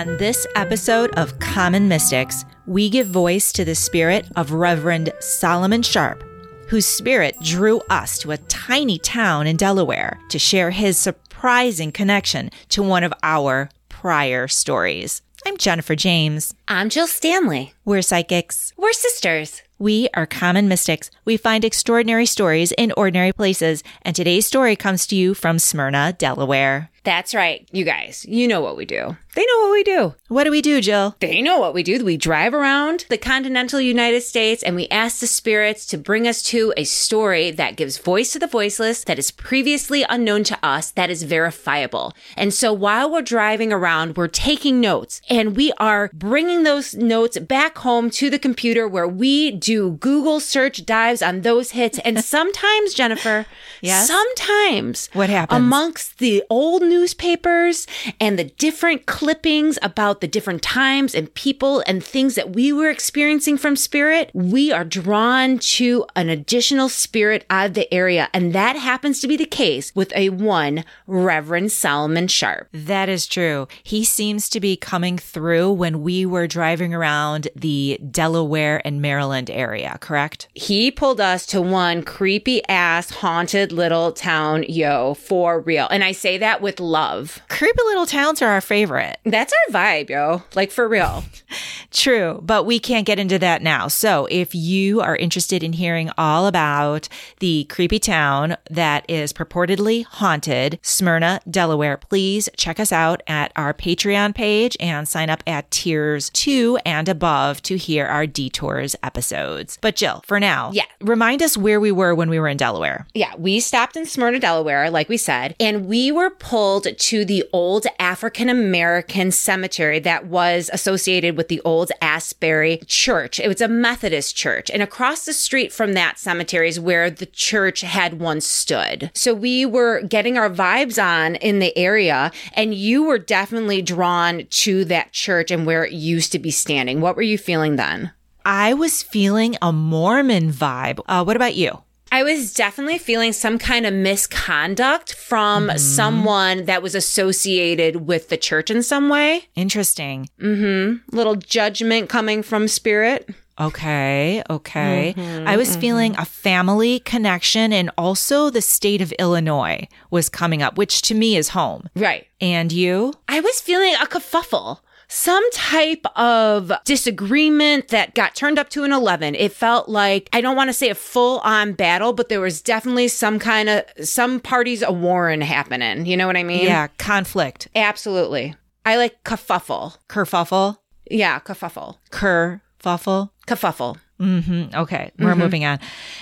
On this episode of Common Mystics, we give voice to the spirit of Reverend Solomon Sharp, whose spirit drew us to a tiny town in Delaware to share his surprising connection to one of our prior stories. I'm Jennifer James. I'm Jill Stanley. We're psychics. We're sisters. We are common mystics. We find extraordinary stories in ordinary places, and today's story comes to you from Smyrna, Delaware. That's right, you guys. You know what we do. They know what we do. What do we do, Jill? They know what we do. We drive around the continental United States and we ask the spirits to bring us to a story that gives voice to the voiceless, that is previously unknown to us, that is verifiable. And so while we're driving around, we're taking notes and we are bringing those notes back home to the computer where we do Google search dives on those hits. And sometimes, Jennifer, Yes? sometimes What happens? amongst the old newspapers and the different clippings about the different times and people and things that we were experiencing from spirit, we are drawn to an additional spirit out of the area. And that happens to be the case with a one Reverend Solomon Sharp. That is true. He seems to be coming through when we were driving around the Delaware and Maryland area, correct? He pulled us to one creepy ass haunted little town, yo, for real. And I say that with love. Creepy little towns are our favorite. That's our vibe, yo. Like for real. True, but we can't get into that now. So if you are interested in hearing all about the creepy town that is purportedly haunted, Smyrna, Delaware, please check us out at our Patreon page and sign up at tiers two and above to hear our detours episodes. But Jill, for now, Yeah. remind us where we were when we were in Delaware. Yeah, we stopped in Smyrna, Delaware, like we said, and we were pulled to the old African American cemetery that was associated with the old Asbury Church. It was a Methodist church, and across the street from that cemetery is where the church had once stood. So we were getting our vibes on in the area, and you were definitely drawn to that church and where it used to be standing. What were you feeling then? I was feeling a Mormon vibe. Uh, what about you? I was definitely feeling some kind of misconduct from mm-hmm. someone that was associated with the church in some way. Interesting. Mm-hmm. Little judgment coming from spirit. Okay, okay. Mm-hmm, I was feeling a family connection and also the state of Illinois was coming up, which to me is home. Right. And you? I was feeling a kerfuffle. Some type of disagreement that got turned up to an 11. It felt like, I don't want to say a full on battle, but there was definitely some kind of, some parties a warring happening. You know what I mean? Yeah, conflict. Absolutely. I like kerfuffle. Kerfuffle. Yeah, kerfuffle. Kerfuffle. Kerfuffle. Mm, Okay, we're moving on.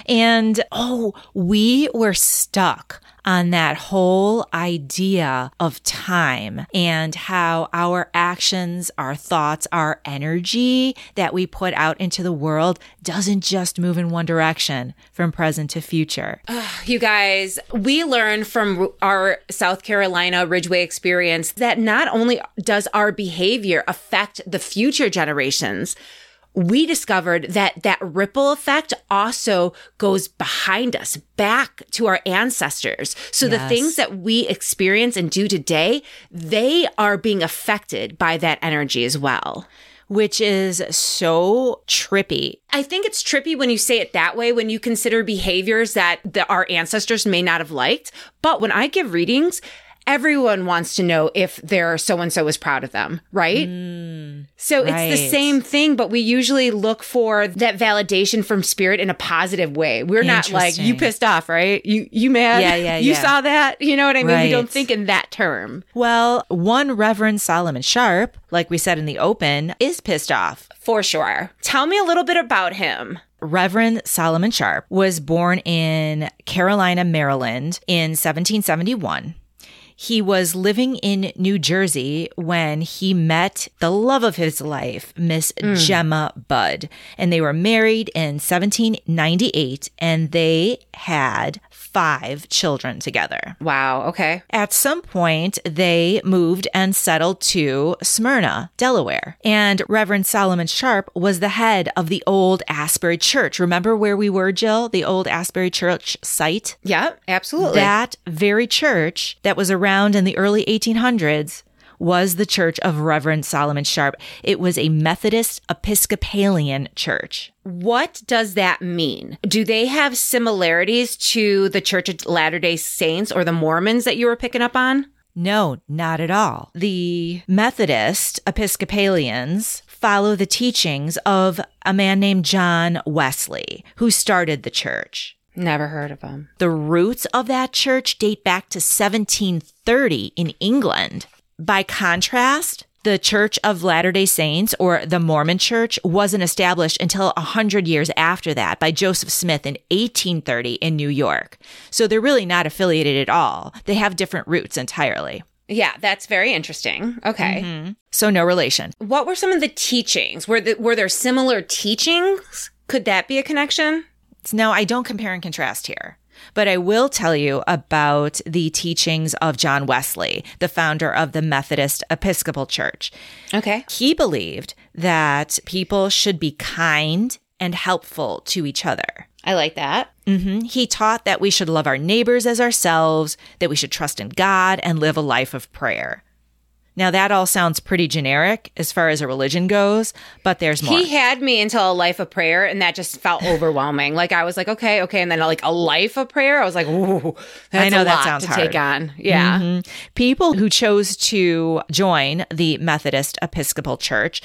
And oh, we were stuck on that whole idea of time and how our actions, our thoughts, our energy that we put out into the world doesn't just move in one direction from present to future. You guys, we learned from our South Carolina Ridgeway experience that not only does our behavior affect the future generations, we discovered that that ripple effect also goes behind us back to our ancestors. So the things that we experience and do today, they are being affected by that energy as well. Which is so trippy. I think it's trippy when you say it that way, when you consider behaviors that the, our ancestors may not have liked. But when I give readings, everyone wants to know if their so and so is proud of them, right? so it's the same thing, but we usually look for that validation from spirit in a positive way. We're not like, you pissed off, right? You you mad? Yeah, yeah, You yeah. saw that? You know what I mean? We don't think in that term. Well, one Reverend Solomon Sharp, like we said in the open, is pissed off. For sure. Tell me a little bit about him. Reverend Solomon Sharp was born in Carolina, Maryland in 1771. He was living in New Jersey when he met the love of his life, Miss hmm. Gemma Budd. And they were married in 1798 and they had five children together. Wow. Okay. At some point, they moved and settled to Smyrna, Delaware. And Reverend Solomon Sharp was the head of the old Asbury Church. Remember where we were, Jill? The old Asbury Church site? Yeah, absolutely. That very church that was around in the early 1800s was the church of Reverend Solomon Sharp. It was a Methodist Episcopalian church. What does that mean? Do they have similarities to the Church of Latter day Saints or the Mormons that you were picking up on? No, not at all. The Methodist Episcopalians follow the teachings of a man named John Wesley, who started the church. Never heard of him. The roots of that church date back to 1730 in England. By contrast, the Church of Latter day Saints or the Mormon Church wasn't established until 100 years after that by Joseph Smith in 1830 in New York. So they're really not affiliated at all. They have different roots entirely. Yeah, that's very interesting. Okay. Mm-hmm. So no relation. What were some of the teachings? Were the, were there similar teachings? Could that be a connection? No, I don't compare and contrast here. But I will tell you about the teachings of John Wesley, the founder of the Methodist Episcopal Church. Okay. He believed that people should be kind and helpful to each other. I like that. hmm He taught that we should love our neighbors as ourselves, that we should trust in God and live a life of prayer. Now, that all sounds pretty generic as far as a religion goes, but there's more. He had me until a life of prayer, and that just felt overwhelming. like I was like, okay, okay, and then like a life of prayer, I was like, ooh, that's I know a that lot sounds to hard. take on. Yeah, Mhm. People who chose to join the Methodist Episcopal Church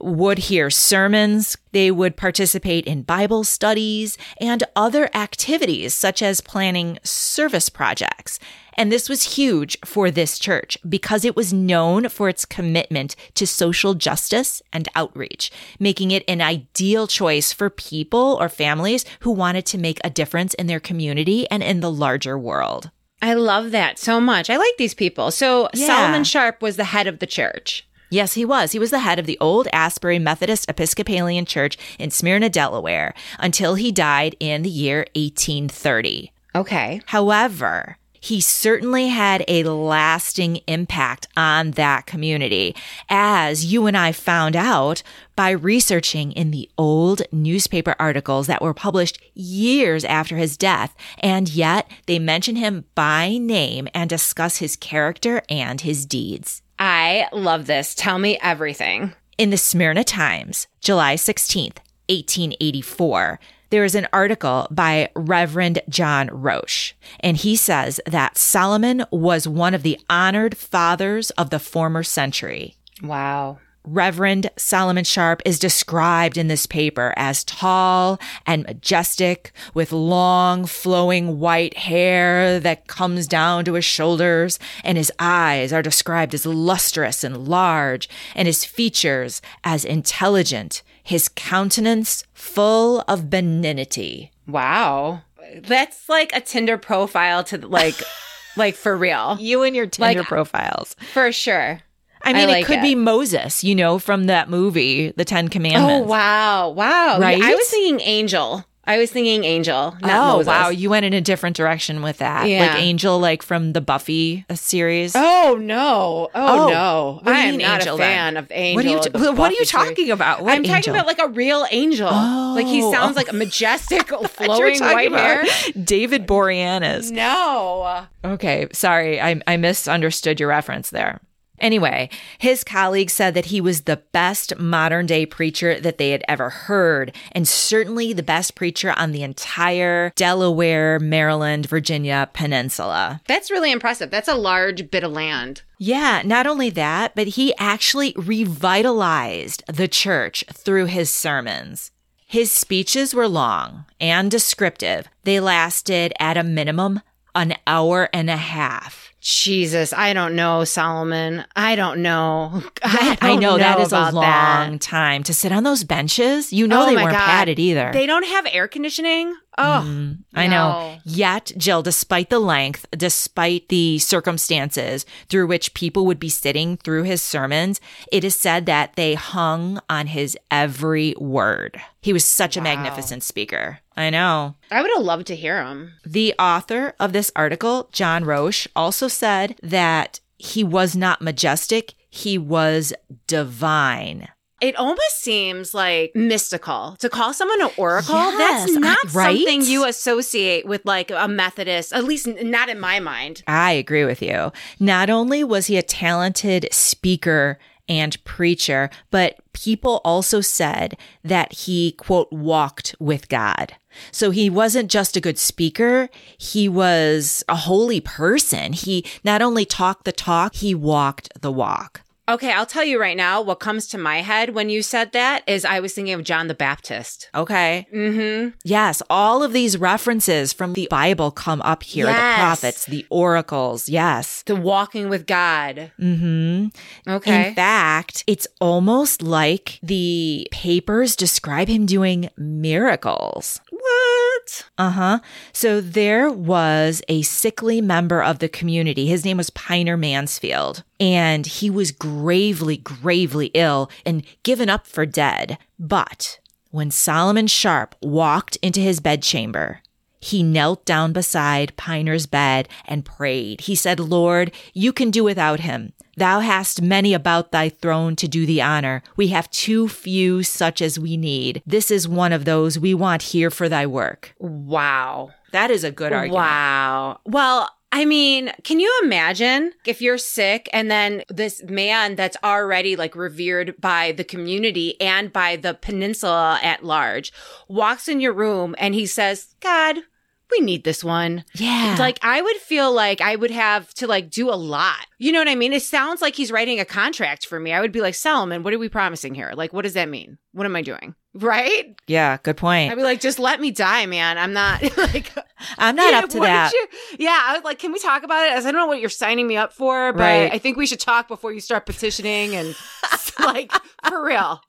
would hear sermons, they would participate in Bible studies and other activities such as planning service projects. And this was huge for this church because it was known for its commitment to social justice and outreach, making it an ideal choice for people or families who wanted to make a difference in their community and in the larger world. I love that so much. I like these people. So Yeah. Solomon Sharp was the head of the church. Yes, he was. He was the head of the old Asbury Methodist Episcopalian Church in Smyrna, Delaware, until he died in the year 1830. Okay. However, he certainly had a lasting impact on that community, as you and I found out by researching in the old newspaper articles that were published years after his death. And yet they mention him by name and discuss his character and his deeds. I love this. Tell me everything. In the Smyrna Times, July 16th, 1884, there is an article by Reverend John Roche, and he says that Solomon was one of the honored fathers of the former century. Wow. Reverend Solomon Sharp is described in this paper as tall and majestic with long flowing white hair that comes down to his shoulders and his eyes are described as lustrous and large and his features as intelligent, his countenance full of benignity. Wow. That's like a Tinder profile to like, like for real. You and your Tinder Like- profiles. For sure. I mean, like it could it. be Moses, you know, from that movie, The Ten Commandments. Oh wow. Wow. Right? I was thinking angel. I was thinking angel, not oh Moses. wow, you went in a different direction with that. Yeah. Like Angel, like from the Buffy uh, series. Oh no! Oh, Oh, no! what do you I am not Angel, a then? fan of angel. what are you? T- what are you talking about? What I'm talking about like a real angel. Oh. like he Oh. sounds like a majestic, I thought you were flowing white hair. David Boreanaz. No. Okay, sorry, I, I misunderstood your reference there. Anyway, his colleagues said that he was the best modern day preacher that they had ever heard, and certainly the best preacher on the entire Delaware, Maryland, Virginia peninsula. That's really impressive. That's a large bit of land. Yeah, not only that, but he actually revitalized the church through his sermons. His speeches were long and descriptive. They lasted at a minimum an hour and a half. Jesus, I don't know, Solomon. I don't know. I, don't know, that is a long that. time to sit on those benches. You know Oh they weren't God. padded either. They don't have air conditioning. Oh, Mm, I know. Yet, Jill, despite the length, despite the circumstances through which people would be sitting through his sermons, it is said that they hung on his every word. He was such a magnificent speaker. I know. I would have loved to hear him. The author of this article, John Roche, also said that he was not majestic, he was divine. It almost seems like mystical to call someone an oracle. Yes, that's not I- right? something you associate with like a Methodist, at least not in my mind. I agree with you. Not only was he a talented speaker and preacher, but people also said that he, quote, walked with God. So he wasn't just a good speaker, he was a holy person. He not only talked the talk, he walked the walk. Okay, I'll tell you right now what comes to my head when you said that is I was thinking of John the Baptist. Okay. Mm-hmm. Yes, all of these references from the Bible come up here. Yes. The prophets, the oracles. Yes. The walking with God. Mm hmm Okay. In fact, it's almost like the papers describe him doing miracles. what? Uh huh. So there was a sickly member of the community. His name was Piner Mansfield, and he was gravely, gravely ill and given up for dead. But when Solomon Sharp walked into his bedchamber, he knelt down beside Piner's bed and prayed. He said, Lord, you can do without him. Thou hast many about thy throne to do thee honor. We have too few such as we need. This is one of those we want here for thy work. Wow. That is a good argument. Wow. Well, I mean, can you imagine if you're sick and then this man that's already like revered by the community and by the peninsula at large walks in your room and he says, God, we need this one. Yeah. Like I would feel like I would have to like do a lot. You know what I mean? It sounds like he's writing a contract for me. I would be like, Solomon, what are we promising here? Like, what does that mean? What am I doing? Right? yeah, good point. I'd be like, just let me die, man. I'm not like I'm not up to that. you- yeah, I was like, can we talk about it? As I don't know what you're signing me up for, but Right. I think we should talk before you start petitioning and like for real.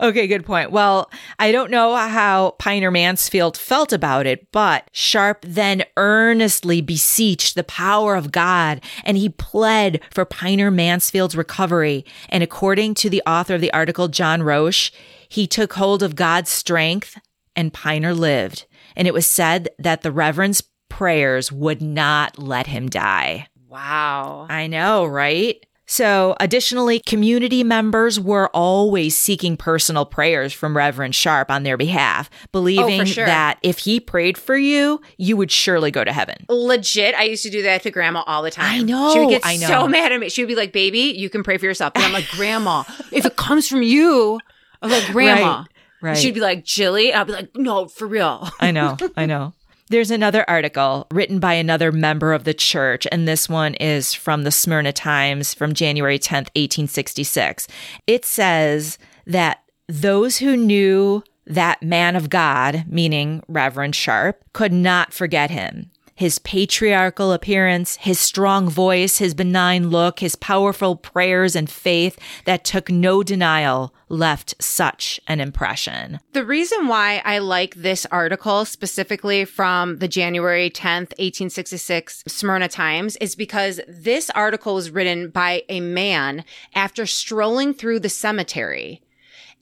Okay, good point. Well, I don't know how Piner Mansfield felt about it, but Sharp then earnestly beseeched the power of God and he pled for Piner Mansfield's recovery. And according to the author of the article, John Roche, he took hold of God's strength and Piner lived. And it was said that the Reverend's prayers would not let him die. Wow. I know, right? So, additionally, community members were always seeking personal prayers from Reverend Sharp on their behalf, oh, believing sure. that if he prayed for you, you would surely go to heaven. Legit, I used to do that to grandma all the time. I know, She would get I know. so mad at me. She would be like, baby, you can pray for yourself. And I'm like, grandma, if it comes from you, I'm like, grandma. Right, right. She'd be like, Jilly. I'll be like, no, for real. I know, I know. There's another article written by another member of the church, and this one is from the Smyrna Times from January 10th, 1866. It says that those who knew that man of God, meaning Reverend Sharp, could not forget him. His patriarchal appearance, his strong voice, his benign look, his powerful prayers and faith that took no denial left such an impression. The reason why I like this article specifically from the January 10th, 1866 Smyrna Times is because this article was written by a man after strolling through the cemetery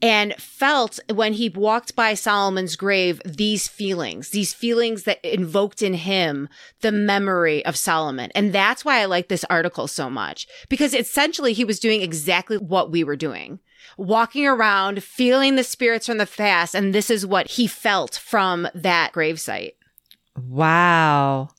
and felt when he walked by Solomon's grave these feelings, these feelings that invoked in him the memory of Solomon. And that's why I like this article so much because essentially he was doing exactly what we were doing. Walking around, feeling the spirits from the fast, and this is what he felt from that gravesite. Wow.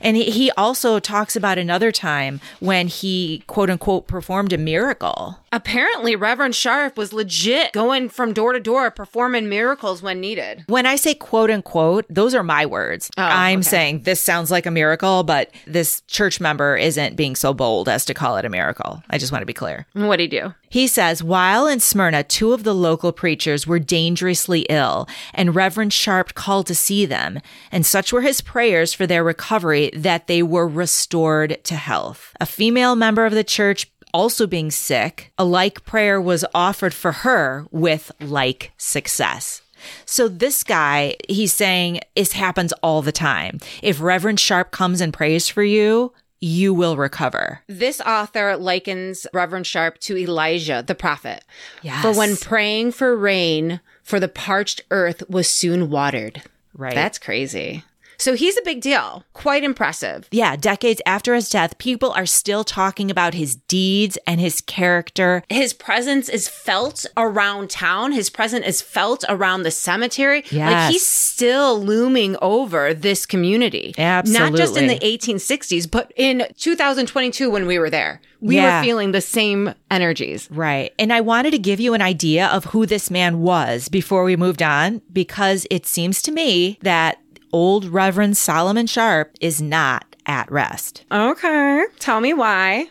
And he also talks about another time when he quote unquote performed a miracle. Apparently, Reverend Sharp was legit going from door to door performing miracles when needed. When I say quote unquote, those are my words. Oh, I'm okay. saying this sounds like a miracle, but this church member isn't being so bold as to call it a miracle. I just want to be clear. What'd he do? He says, while in Smyrna, two of the local preachers were dangerously ill, and Reverend Sharp called to see them, and such were his prayers for their recovery that they were restored to health. A female member of the church also being sick, a like prayer was offered for her with like success. So this guy, he's saying this happens all the time. If Reverend Sharp comes and prays for you, you will recover. This author likens Reverend Sharp to Elijah, the prophet. Yes. For when praying for rain for the parched earth was soon watered. Right. That's crazy. So he's a big deal. Quite impressive. Yeah, decades after his death, people are still talking about his deeds and his character. His presence is felt around town. His presence is felt around the cemetery. Yes. Like he's still looming over this community. Absolutely. Not just in the 1860s, but in 2022 when we were there. We Yeah. were feeling the same energies. Right. And I wanted to give you an idea of who this man was before we moved on, because it seems to me that old Reverend Solomon Sharp is not at rest. Okay. Tell me why.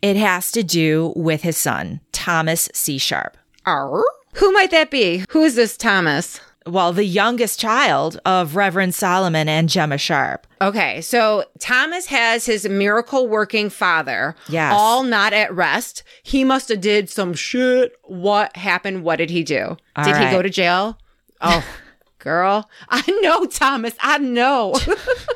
It has to do with his son, Thomas C. Sharp. Arr? Who might that be? Who is this Thomas? Well, the youngest child of Reverend Solomon and Gemma Sharp. Okay, so Thomas has his miracle working father, Yes. all not at rest. He must have did some shit. What happened? What did he do? All did he go to jail? Oh, girl, I know Thomas. I know.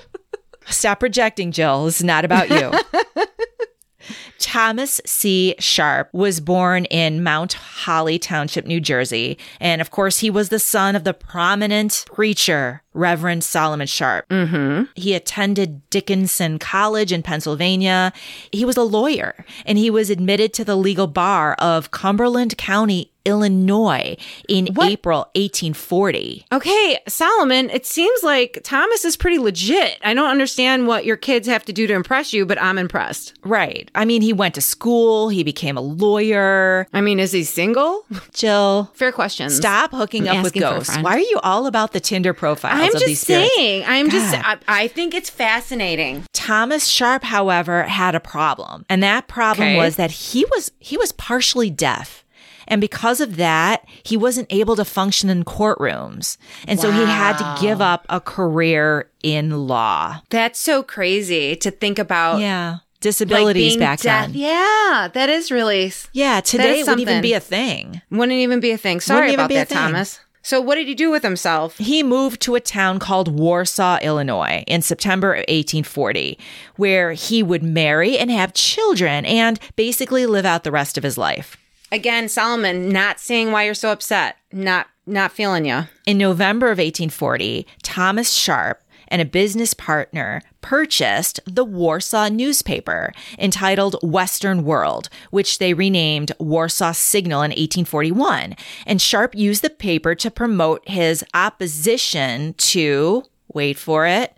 Stop projecting, Jill. This is not about you. Thomas C. Sharp was born in Mount Holly Township, New Jersey. And of course, he was the son of the prominent preacher, Reverend Solomon Sharp. Mm-hmm. He attended Dickinson College in Pennsylvania. He was a lawyer and he was admitted to the legal bar of Cumberland County, Illinois in April 1840. okay, Solomon, it seems like Thomas is pretty legit. I don't understand what your kids have to do to impress you, but I'm impressed. Right. I mean, he went to school, he became a lawyer. I mean, is he single? Jill, Fair question. stop hooking I'm up with asking for a ghosts. Why are you all about the Tinder profiles I'm of these just spirits? saying. I'm just. God. I, think it's fascinating. Thomas Sharp, however, had a problem. And that problem Okay. was that he was he was partially deaf. And because of that, he wasn't able to function in courtrooms. And so he had to give up a career in law. That's so crazy to think about. Yeah. Like Disabilities being back deaf. then. Yeah, that is really Yeah, today it wouldn't even be a thing. wouldn't even be a thing. Sorry about that. Thomas. So what did he do with himself? He moved to a town called Warsaw, Illinois in September of 1840, where he would marry and have children and basically live out the rest of his life. Again, Solomon, not seeing why you're so upset. Not not feeling you. In November of 1840, Thomas Sharp and a business partner purchased the Warsaw newspaper entitled Western World, which they renamed Warsaw Signal in 1841. And Sharp used the paper to promote his opposition to, wait for it,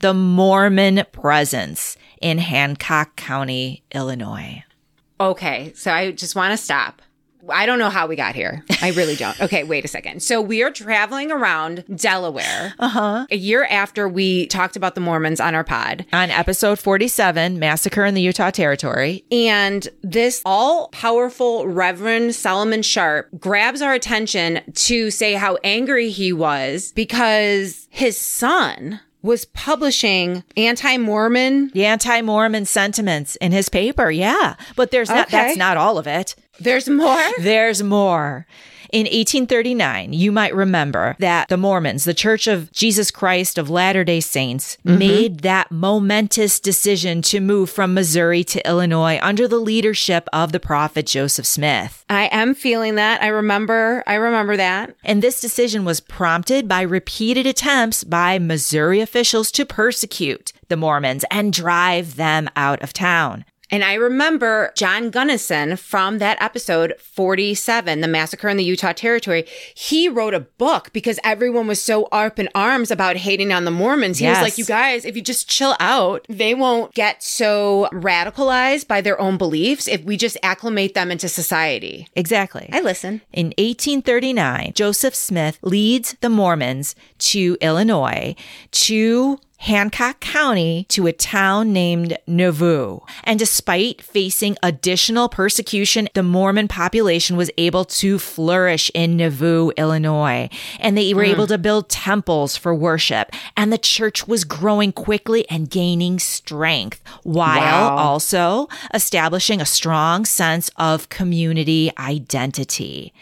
the Mormon presence in Hancock County, Illinois. Okay, so I just want to stop. I don't know how we got here. I really don't. Okay, wait a second. So we are traveling around Delaware. Uh-huh. A year after we talked about the Mormons on our pod. On episode 47, Massacre in the Utah Territory, And this all powerful Reverend Solomon Sharp grabs our attention to say how angry he was because his son was publishing anti Mormon. the anti-Mormon sentiments in his paper. Yeah, but there's not, that's not all of it. There's more. There's more. In 1839, you might remember that the Mormons, the Church of Jesus Christ of Latter-day Saints, mm-hmm. made that momentous decision to move from Missouri to Illinois under the leadership of the prophet Joseph Smith. I am feeling that. I remember. I remember that. And this decision was prompted by repeated attempts by Missouri officials to persecute the Mormons and drive them out of town. And I remember John Gunnison from that episode 47, The Massacre in the Utah Territory. He wrote a book because everyone was so up in arms about hating on the Mormons. He Yes. was like, you guys, if you just chill out, they won't get so radicalized by their own beliefs if we just acclimate them into society. Exactly. I listen. In 1839, Joseph Smith leads the Mormons to Illinois to Hancock County to a town named Nauvoo. And despite facing additional persecution, the Mormon population was able to flourish in Nauvoo, Illinois. And they were hmm. able to build temples for worship. And the church was growing quickly and gaining strength while Wow. also establishing a strong sense of community identity.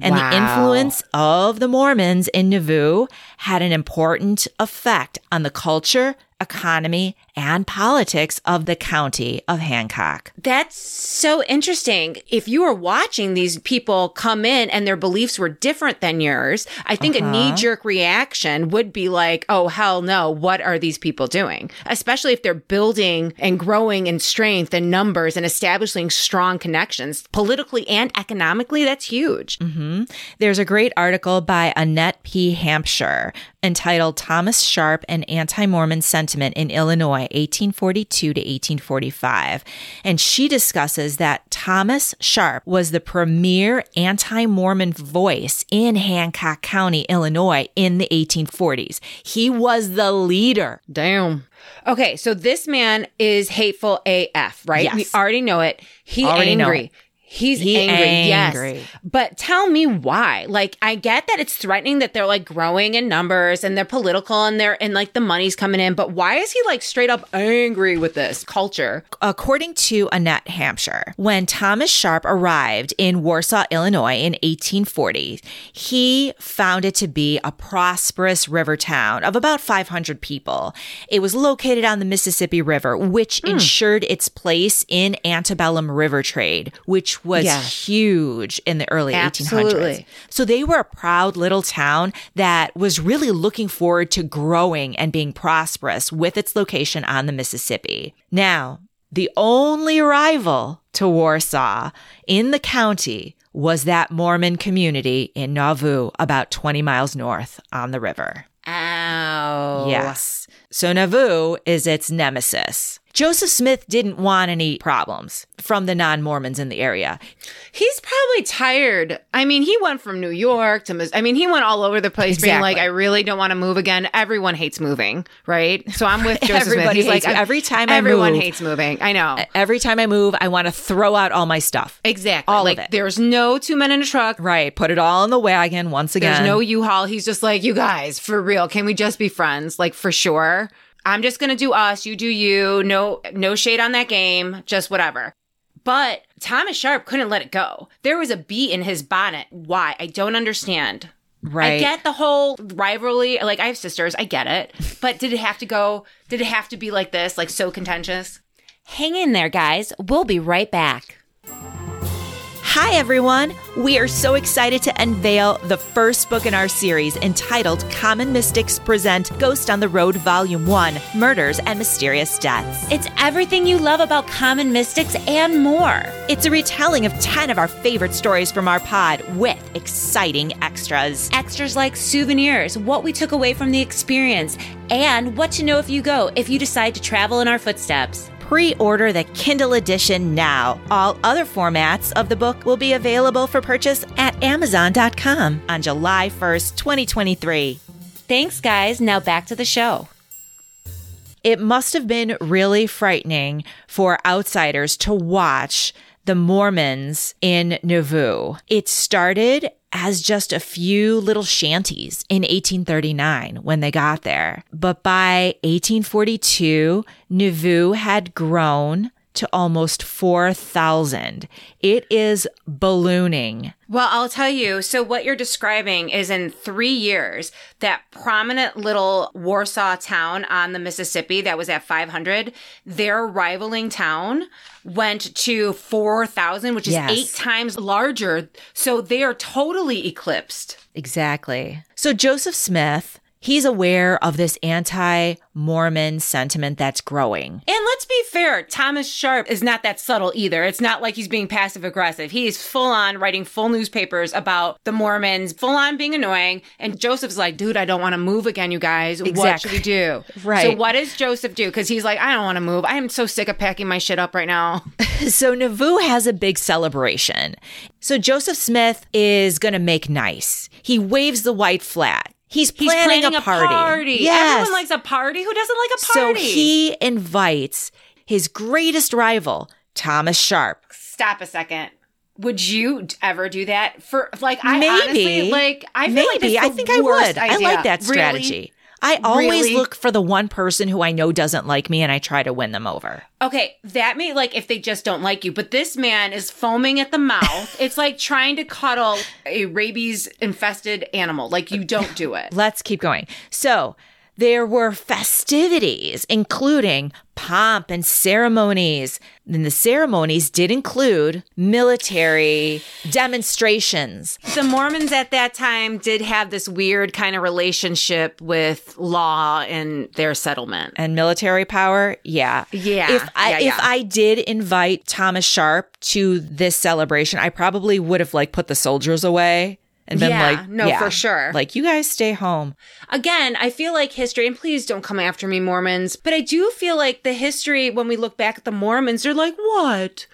And Wow. the influence of the Mormons in Nauvoo had an important effect on the culture economy, and politics of the county of Hancock. That's so interesting. If you were watching these people come in and their beliefs were different than yours, I think uh-huh. a knee jerk reaction would be like, oh, hell no, what are these people doing? Especially if they're building and growing in strength and numbers and establishing strong connections politically and economically. That's huge. Mm-hmm. There's a great article by Annette P. Hampshire entitled Thomas Sharp and Anti Mormon Sentiment in Illinois, 1842 to 1845. And she discusses that Thomas Sharp was the premier anti Mormon voice in Hancock County, Illinois in the 1840s. He was the leader. Damn. Okay, so this man is hateful AF, right? Yes. We already know it. He already angry. He's he angry, angry, yes. But tell me why. Like, I get that it's threatening that they're like growing in numbers and they're political and they're and like the money's coming in. But why is he like straight up angry with this culture? According to Annette Hampshire, when Thomas Sharp arrived in Warsaw, Illinois in 1840, he found it to be a prosperous river town of about 500 people. It was located on the Mississippi River, which mm. ensured its place in antebellum river trade, which was yes. huge in the early Absolutely. 1800s. So they were a proud little town that was really looking forward to growing and being prosperous with its location on the Mississippi. Now, the only rival to Warsaw in the county was that Mormon community in Nauvoo, about 20 miles north on the river. Ow. Yes. So Nauvoo is its nemesis. Joseph Smith didn't want any problems from the non Mormons in the area. He's probably tired. I mean, he went from New York to, I mean, he went all over the place exactly. being like, I really don't want to move again. Everyone hates moving, right? So I'm with Joseph Smith. He's like, every time I everyone move, hates moving. I know. Every time I move, I want to throw out all my stuff. Exactly. All like, of it. There's no two men in a truck. Right. Put it all in the wagon once again. There's no U-Haul. He's just like, you guys, for real, can we just be friends? Like, for sure. I'm just going to do us, you do you. No no shade on that game, just whatever. But Thomas Sharp couldn't let it go. There was a beat in his bonnet. Why? I don't understand. Right. I get the whole rivalry. Like I have sisters, I get it. But did it have to go? Did it have to be like this, like so contentious? Hang in there, guys. We'll be right back. Hi, everyone. We are so excited to unveil the first book in our series entitled Common Mystics Present Ghost on the Road Volume 1 Murders and Mysterious Deaths. It's everything you love about common mystics and more. It's a retelling of 10 of our favorite stories from our pod with exciting extras. Extras like souvenirs, what we took away from the experience, and what to know if you go if you decide to travel in our footsteps. Pre order the Kindle edition now. All other formats of the book will be available for purchase at Amazon.com on July 1st, 2023. Thanks, guys. Now back to the show. It must have been really frightening for outsiders to watch the Mormons in Nauvoo. It started as just a few little shanties in 1839 when they got there. But by 1842, Nauvoo had grown to almost 4,000. It is ballooning. Well, I'll tell you. So, what you're describing is in three years, that prominent little Warsaw town on the Mississippi that was at 500, their rivaling town went to 4,000, which is yes. eight times larger. So, they are totally eclipsed. Exactly. So, Joseph Smith he's aware of this anti Mormon sentiment that's growing. And let's be fair, Thomas Sharp is not that subtle either. It's not like he's being passive aggressive. He is full on writing full newspapers about the Mormons, full on being annoying. And Joseph's like, dude, I don't want to move again, you guys. Exactly. What should we do? Right. So, what does Joseph do? Because he's like, I don't want to move. I am so sick of packing my shit up right now. so, Nauvoo has a big celebration. So, Joseph Smith is going to make nice. He waves the white flag. He's planning, He's planning a, party. a party. Yes. Everyone likes a party. Who doesn't like a party? So he invites his greatest rival, Thomas Sharp. Stop a second. Would you ever do that for like I maybe honestly, like I feel maybe like I think I would. Idea. I like that strategy. Really? I always really? look for the one person who I know doesn't like me and I try to win them over. Okay, that may like if they just don't like you, but this man is foaming at the mouth. it's like trying to cuddle a rabies infested animal. Like you don't do it. Let's keep going. So, There were festivities, including pomp and ceremonies. And the ceremonies did include military demonstrations. The Mormons at that time did have this weird kind of relationship with law and their settlement. And military power, yeah. Yeah, If I yeah, if yeah. I did invite Thomas Sharp to this celebration, I probably would have like put the soldiers away and been Yeah, like, no, for sure. Like you guys stay home. Again, I feel like history, and please don't come after me, Mormons, but I do feel like the history, when we look back at the Mormons, they're like, what?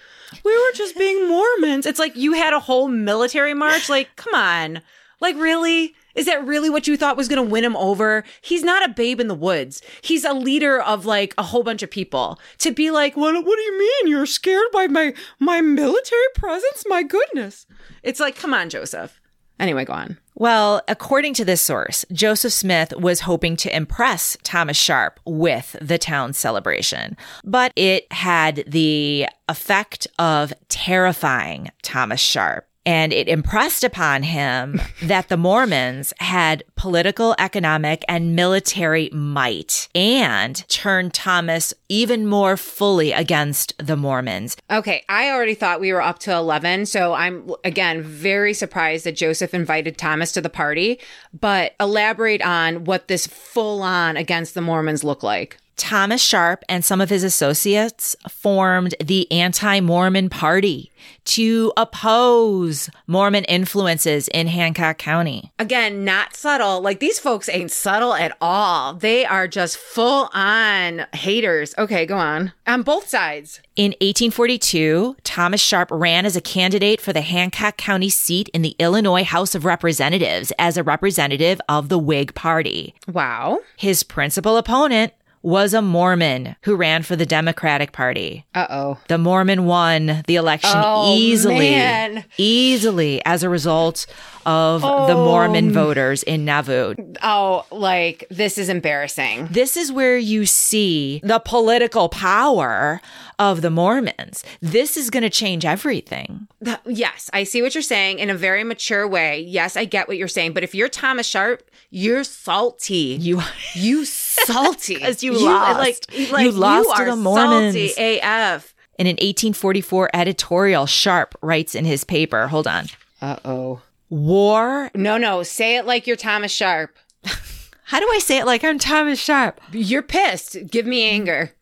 We were just being Mormons. It's like you had a whole military march. Like, come on. Like, really? Is that really what you thought was going to win him over? He's not a babe in the woods. He's a leader of like a whole bunch of people. To be like, what, what do you mean? You're scared by my, my military presence? My goodness. It's like, come on, Joseph. Anyway, go on. Well, according to this source, Joseph Smith was hoping to impress Thomas Sharp with the town celebration, but it had the effect of terrifying Thomas Sharp. And it impressed upon him that the Mormons had political, economic, and military might and turned Thomas even more fully against the Mormons. Okay, I already thought we were up to 11. So I'm, again, very surprised that Joseph invited Thomas to the party. But elaborate on what this full on against the Mormons look like. Thomas Sharp and some of his associates formed the Anti Mormon Party to oppose Mormon influences in Hancock County. Again, not subtle. Like these folks ain't subtle at all. They are just full on haters. Okay, go on. On both sides. In 1842, Thomas Sharp ran as a candidate for the Hancock County seat in the Illinois House of Representatives as a representative of the Whig Party. Wow. His principal opponent was a Mormon who ran for the Democratic Party. Uh oh. The Mormon won the election Oh, easily, man. easily as a result of the Mormon voters in Nauvoo. Oh, like this is embarrassing. This is where you see the political power of the Mormons. This is going to change everything. Th- Yes, I see what you're saying in a very mature way. Yes, I get what you're saying. But if you're Thomas Sharp, you're salty. You You salty 'Cause you lost. Like, You lost you to the Mormons. Salty AF. in an 1844 editorial, Sharp writes in his paper, hold on. Uh oh. War. No, no. Say it like you're Thomas Sharp. How do I say it like I'm Thomas Sharp? You're pissed. Give me anger.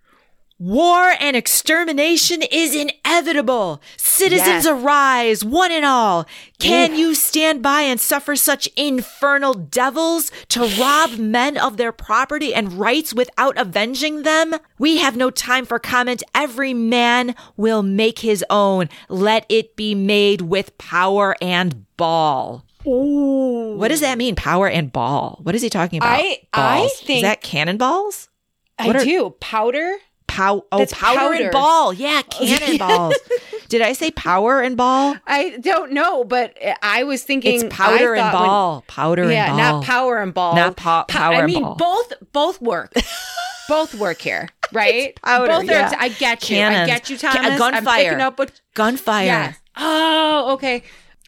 War and extermination is inevitable. Citizens Yes. arise, one and all. Can you stand by and suffer such infernal devils to rob men of their property and rights without avenging them? We have no time for comment. Every man will make his own. Let it be made with power and ball. What does that mean? Power and ball. What is he talking about? I- I think- is that cannonballs? I What are- do. Powder? Pow- oh, That's powder, powder. and ball. Yeah, cannonballs. Did I say power and ball? I don't know, but I was thinking It's powder and thought when- ball. powder yeah, and ball. Yeah, not power and ball. Not po- power I and mean, ball. both both work. both work here, right? powder, both yeah. are. I get you. Cannons. I get you, Thomas. I'm gunfire. picking up what. Gunfire. Yes. Oh, okay.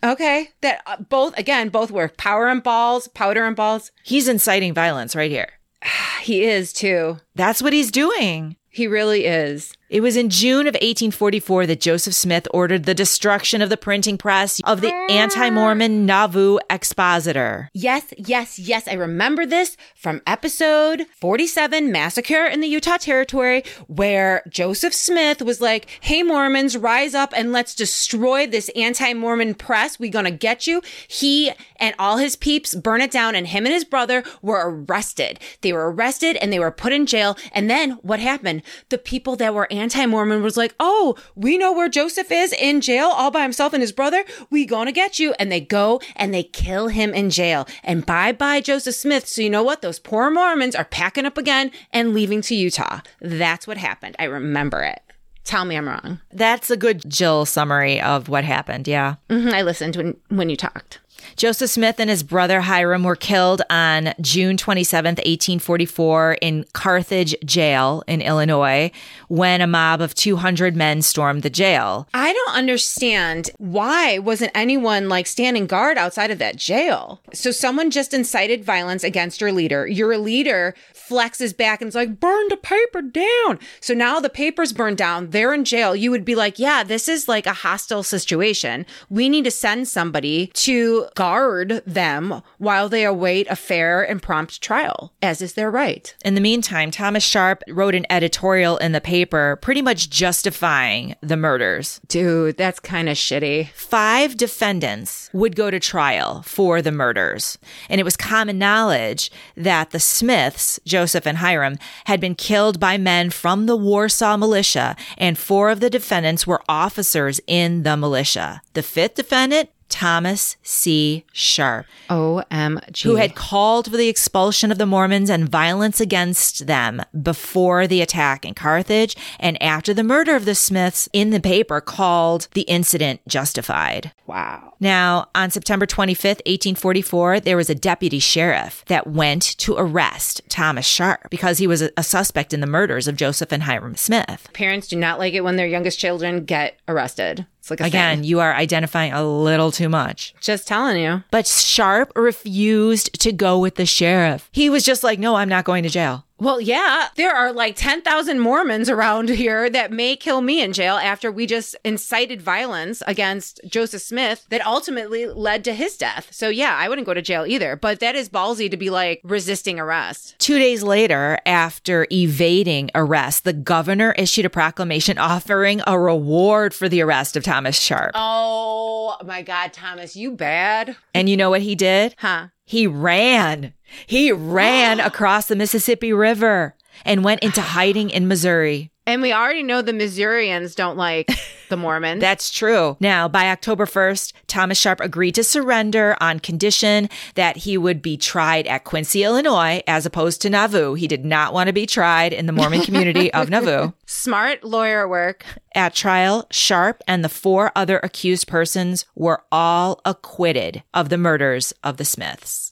Okay. That uh, both again, both work. Power and balls, powder and balls. He's inciting violence right here. He is too. That's what he's doing. He really is. It was in June of 1844 that Joseph Smith ordered the destruction of the printing press of the ah. anti Mormon Nauvoo Expositor. Yes, yes, yes. I remember this from episode 47, Massacre in the Utah Territory, where Joseph Smith was like, Hey, Mormons, rise up and let's destroy this anti Mormon press. We gonna get you. He and all his peeps burn it down, and him and his brother were arrested. They were arrested and they were put in jail. And then what happened? The people that were anti-Mormon was like, "Oh, we know where Joseph is in jail all by himself and his brother. We gonna get you." And they go and they kill him in jail. And bye-bye Joseph Smith. So you know what? Those poor Mormons are packing up again and leaving to Utah. That's what happened. I remember it. Tell me I'm wrong. That's a good Jill summary of what happened. Yeah. hmm I listened when when you talked. Joseph Smith and his brother Hyrum were killed on June 27th, 1844 in Carthage jail in Illinois when a mob of 200 men stormed the jail. I don't understand why wasn't anyone like standing guard outside of that jail? So someone just incited violence against your leader. Your leader flexes back and is like, burn the paper down. So now the paper's burned down. They're in jail. You would be like, yeah, this is like a hostile situation. We need to send somebody to guard them while they await a fair and prompt trial, as is their right. In the meantime, Thomas Sharp wrote an editorial in the paper pretty much justifying the murders. Dude, that's kind of shitty. Five defendants would go to trial for the murders. And it was common knowledge that the Smiths, Joseph and Hyrum, had been killed by men from the Warsaw militia, and four of the defendants were officers in the militia. The fifth defendant, Thomas C. Sharp, OMG. who had called for the expulsion of the Mormons and violence against them before the attack in Carthage and after the murder of the Smiths in the paper called the incident justified. Wow. Now, on September 25th, 1844, there was a deputy sheriff that went to arrest Thomas Sharp because he was a, a suspect in the murders of Joseph and Hyrum Smith. Parents do not like it when their youngest children get arrested. It's like a Again, thing. you are identifying a little too much. Just telling you. But Sharp refused to go with the sheriff. He was just like, no, I'm not going to jail. Well, yeah, there are like 10,000 Mormons around here that may kill me in jail after we just incited violence against Joseph Smith that ultimately led to his death. So, yeah, I wouldn't go to jail either. But that is ballsy to be like resisting arrest. Two days later, after evading arrest, the governor issued a proclamation offering a reward for the arrest of Thomas Sharp. Oh my God, Thomas, you bad. And you know what he did? Huh? He ran. He ran across the Mississippi River and went into hiding in Missouri. And we already know the Missourians don't like the Mormons. That's true. Now, by October 1st, Thomas Sharp agreed to surrender on condition that he would be tried at Quincy, Illinois, as opposed to Nauvoo. He did not want to be tried in the Mormon community of Nauvoo. Smart lawyer work. At trial, Sharp and the four other accused persons were all acquitted of the murders of the Smiths.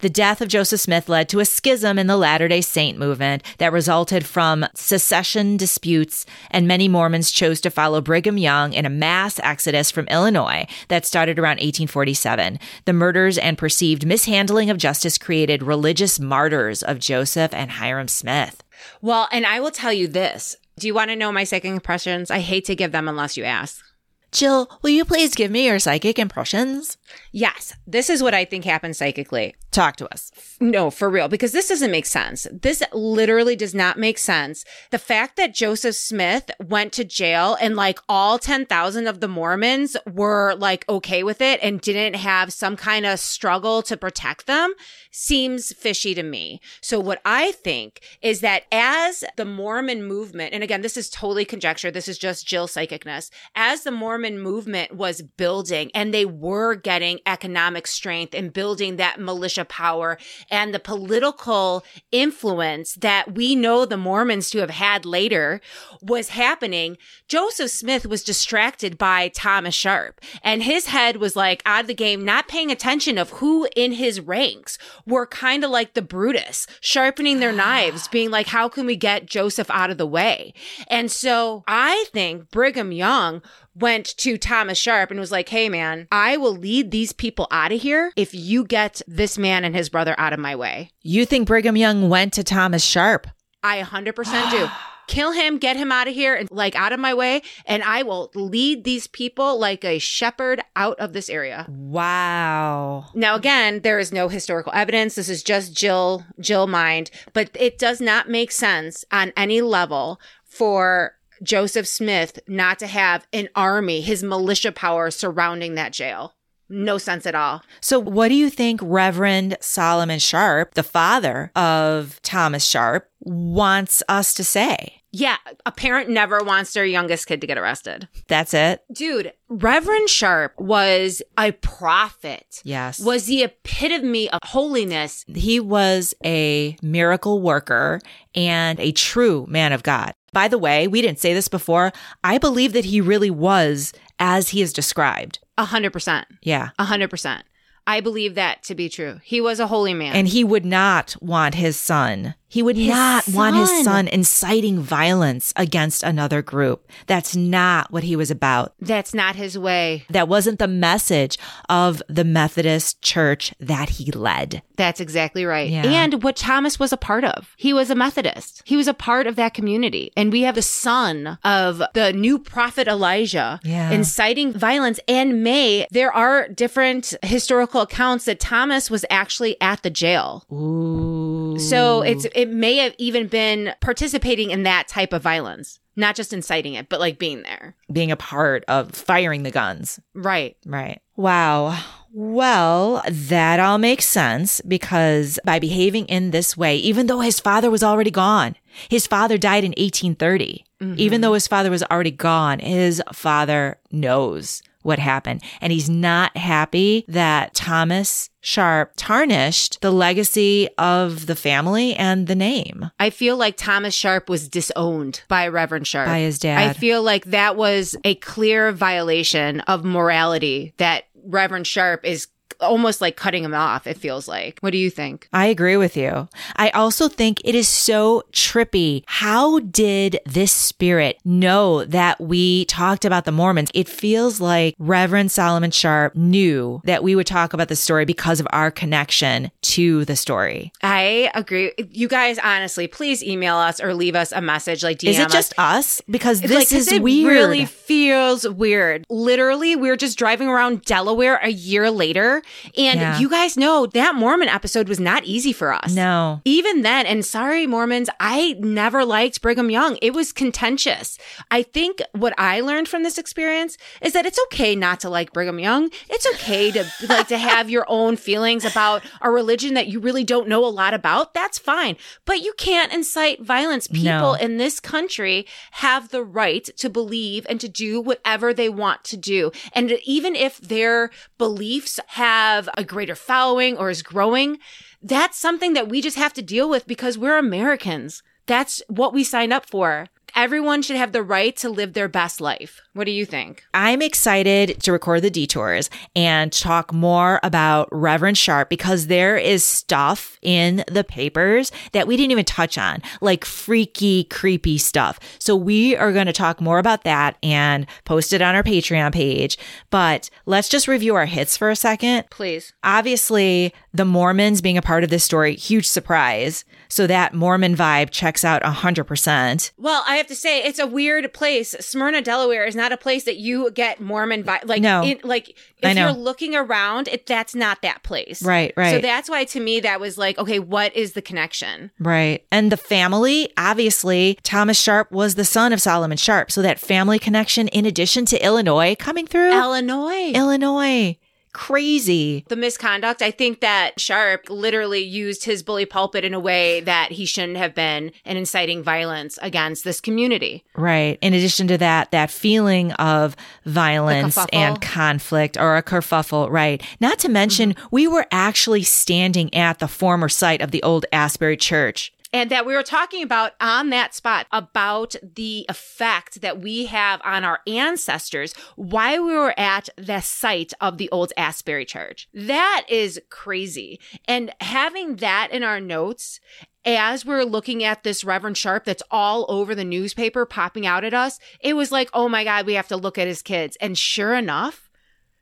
The death of Joseph Smith led to a schism in the Latter day Saint movement that resulted from secession disputes, and many Mormons chose to follow Brigham Young in a mass exodus from Illinois that started around 1847. The murders and perceived mishandling of justice created religious martyrs of Joseph and Hyrum Smith. Well, and I will tell you this. Do you want to know my second impressions? I hate to give them unless you ask. Jill, will you please give me your psychic impressions? Yes, this is what I think happened psychically. Talk to us. No, for real, because this doesn't make sense. This literally does not make sense. The fact that Joseph Smith went to jail and like all 10,000 of the Mormons were like okay with it and didn't have some kind of struggle to protect them seems fishy to me. So what I think is that as the Mormon movement, and again, this is totally conjecture. This is just Jill psychicness. As the Mormon movement was building and they were getting economic strength and building that militia power and the political influence that we know the Mormons to have had later was happening, Joseph Smith was distracted by Thomas Sharp and his head was like out of the game, not paying attention of who in his ranks were kind of like the Brutus, sharpening their knives, being like, how can we get Joseph out of the way? And so I think Brigham Young went to Thomas Sharp and was like, Hey man, I will lead these people out of here if you get this man and his brother out of my way. You think Brigham Young went to Thomas Sharp? I 100% do. Kill him, get him out of here and like out of my way, and I will lead these people like a shepherd out of this area. Wow. Now again, there is no historical evidence. This is just Jill Jill mind, but it does not make sense on any level for Joseph Smith not to have an army, his militia power surrounding that jail. No sense at all. So, what do you think Reverend Solomon Sharp, the father of Thomas Sharp, wants us to say? Yeah, a parent never wants their youngest kid to get arrested. That's it? Dude, Reverend Sharp was a prophet. Yes. Was the epitome of holiness. He was a miracle worker and a true man of God. By the way, we didn't say this before. I believe that he really was as he is described. A hundred percent. Yeah. A hundred percent. I believe that to be true. He was a holy man. And he would not want his son. He would not want his son. son inciting violence against another group. That's not what he was about. That's not his way. That wasn't the message of the Methodist church that he led. That's exactly right. Yeah. And what Thomas was a part of. He was a Methodist. He was a part of that community. And we have the son of the new prophet Elijah Yeah. inciting violence. And May, there are different historical accounts that Thomas was actually at the jail. Ooh. So it's it may have even been participating in that type of violence. Not just inciting it, but like being there. being a part of firing the guns. Right. Right. Wow. Well, that all makes sense because by behaving in this way, even though his father was already gone, his father died in 1830. Even mm-hmm. though his father was already gone, his father knows what happened. And he's not happy that Thomas Sharp tarnished the legacy of the family and the name. I feel like Thomas Sharp was disowned by Reverend Sharp. By his dad. I feel like that was a clear violation of morality that Reverend Sharp is almost like cutting him off, it feels like. What do you think? I agree with you. I also think it is so trippy. How did this spirit know that we talked about the Mormons? It feels like Reverend Solomon Sharp knew that we would talk about the story because of our connection to the story. I agree. You guys, honestly, please email us or leave us a message like DM Is it just us? Because It's this like, is it weird. really feels weird. Literally, we're just driving around Delaware a year later, and Yeah. you guys know that Mormon episode was not easy for us. no. Even then, and sorry, Mormons, I never liked Brigham Young. It was contentious. I think what I learned from this experience is that it's okay not to like Brigham Young. It's okay to like to have your own feelings about a religion that you really don't know a lot about. That's fine. But you can't incite violence. People No. in this country have the right to believe and to do whatever they want to do. And even if their beliefs have a greater following or is growing, that's something that we just have to deal with because we're Americans. That's what we signed up for. Everyone should have the right to live their best life. What do you think? I'm excited to record the detours and talk more about Reverend Sharp because there is stuff in the papers that we didn't even touch on, like freaky, creepy stuff. So we are going to talk more about that and post it on our Patreon page. But let's just review our hits for a second. Please. Obviously, the Mormons being a part of this story, huge surprise. So that Mormon vibe checks out 100%. Well, I have to say it's a weird place. Smyrna, Delaware is not a place that you get Mormon vi- like No. in, like if you're looking around, it that's not that place. Right, right. So that's why to me that was like, okay, what is the connection? Right. And the family, obviously, Thomas Sharp was the son of Solomon Sharp. So that family connection, in addition to Illinois coming through, Illinois. Illinois, crazy. the misconduct. I think that Sharp literally used his bully pulpit in a way that he shouldn't have been and inciting violence against this community. Right. In addition to that, that feeling of violence and conflict or a kerfuffle. Right. Not to mention, mm-hmm. we were actually standing at the former site of the old Asbury Church. And that we were talking about on that spot about the effect that we have on our ancestors while we were at the site of the old Asbury Church. That is crazy. And having that in our notes as we're looking at this Reverend Sharp that's all over the newspaper popping out at us, it was like, oh my God, we have to look at his kids. And sure enough,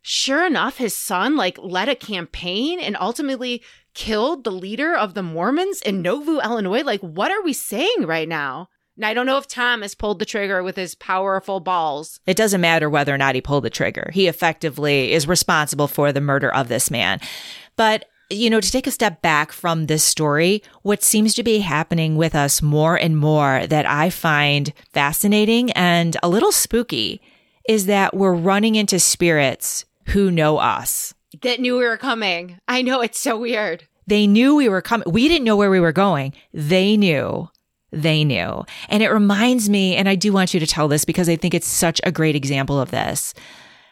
sure enough, his son like led a campaign and ultimately killed the leader of the Mormons in Nauvoo, Illinois. Like, what are we saying right now? And I don't know if Thomas pulled the trigger with his powerful balls. It doesn't matter whether or not he pulled the trigger. He effectively is responsible for the murder of this man. But you know, to take a step back from this story, what seems to be happening with us more and more that I find fascinating and a little spooky is that we're running into spirits who know us. That knew we were coming. I know it's so weird. They knew we were coming. We didn't know where we were going. They knew. They knew. And it reminds me, and I do want you to tell this because I think it's such a great example of this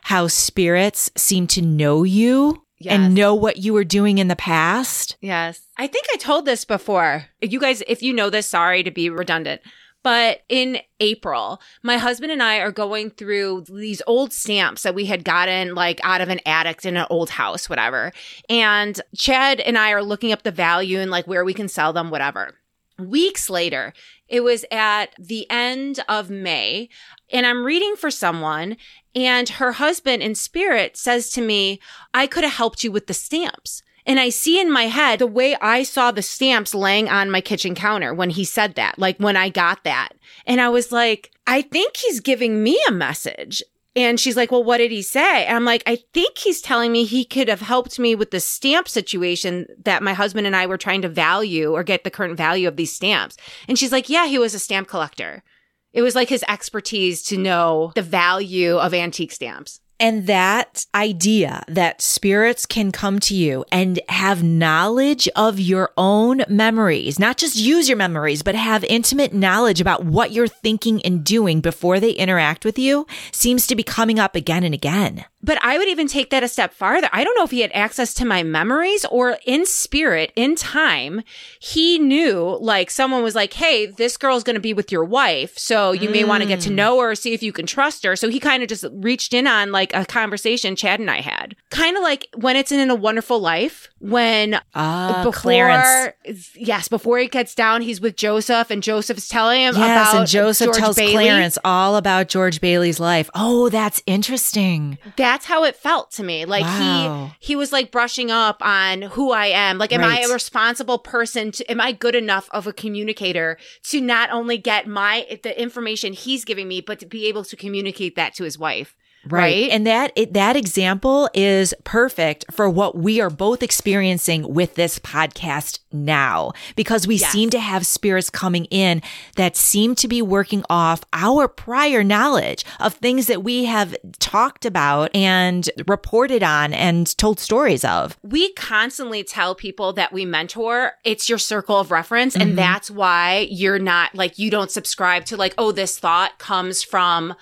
how spirits seem to know you Yes. and know what you were doing in the past. Yes. I think I told this before. You guys, if you know this, sorry to be redundant, But in April, my husband and I are going through these old stamps that we had gotten like out of an attic in an old house, whatever. And Chad and I are looking up the value and like where we can sell them, whatever. Weeks later, it was at the end of May, and I'm reading for someone, and her husband in spirit says to me, I could have helped you with the stamps. And I see in my head the way I saw the stamps laying on my kitchen counter when he said that, like when I got that. And I was like, I think he's giving me a message. And she's like, well, what did he say? And I'm like, I think he's telling me he could have helped me with the stamp situation that my husband and I were trying to value or get the current value of these stamps. And she's like, yeah, he was a stamp collector. It was like his expertise to know the value of antique stamps. And that idea that spirits can come to you and have knowledge of your own memories, not just use your memories, but have intimate knowledge about what you're thinking and doing before they interact with you seems to be coming up again and again. But I would even take that a step farther. I don't know if he had access to my memories or in spirit, in time, he knew like someone was like, Hey, this girl's going to be with your wife. So you mm. may want to get to mm. know her, see if you can trust her. So he kind of just reached in on like a conversation Chad and I had. Kind of like when it's in a wonderful life, when uh, before, Clarence. yes, before he gets down, he's with Joseph and Joseph's telling him yes, about and Joseph George tells Bailey. Clarence all about George Bailey's life. Oh, that's interesting. That that's how it felt to me. Like wow. he he was like brushing up on who I am. Like, am right. I a responsible person? To, am I good enough of a communicator to not only get my the information he's giving me, but to be able to communicate that to his wife? Right. right. And that it, that example is perfect for what we are both experiencing with this podcast now because we yes. seem to have spirits coming in that seem to be working off our prior knowledge of things that we have talked about and reported on and told stories of. We constantly tell people that we mentor, it's your circle of reference mm-hmm. and that's why you're not like you don't subscribe to like oh this thought comes from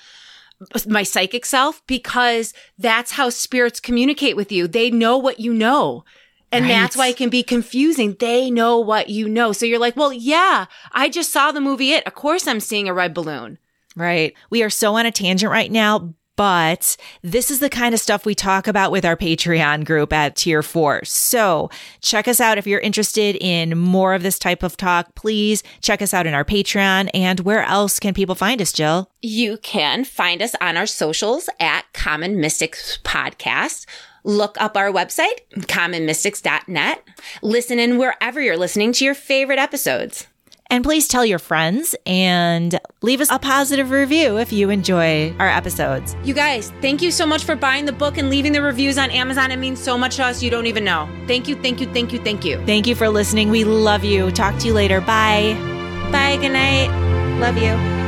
my psychic self because that's how spirits communicate with you. They know what you know. And right. that's why it can be confusing. They know what you know. So you're like, well, yeah, I just saw the movie It. Of course I'm seeing a red balloon. Right. We are so on a tangent right now, but this is the kind of stuff we talk about with our Patreon group at tier four. So check us out if you're interested in more of this type of talk. Please check us out in our Patreon. And where else can people find us, Jill? You can find us on our socials at Common Mystics Podcast. Look up our website, commonmystics.net. Listen in wherever you're listening to your favorite episodes. And please tell your friends and leave us a positive review if you enjoy our episodes. You guys, thank you so much for buying the book and leaving the reviews on Amazon. It means so much to us. You don't even know. Thank you, thank you, thank you, thank you. Thank you for listening. We love you. Talk to you later. Bye. Bye. Good night. Love you.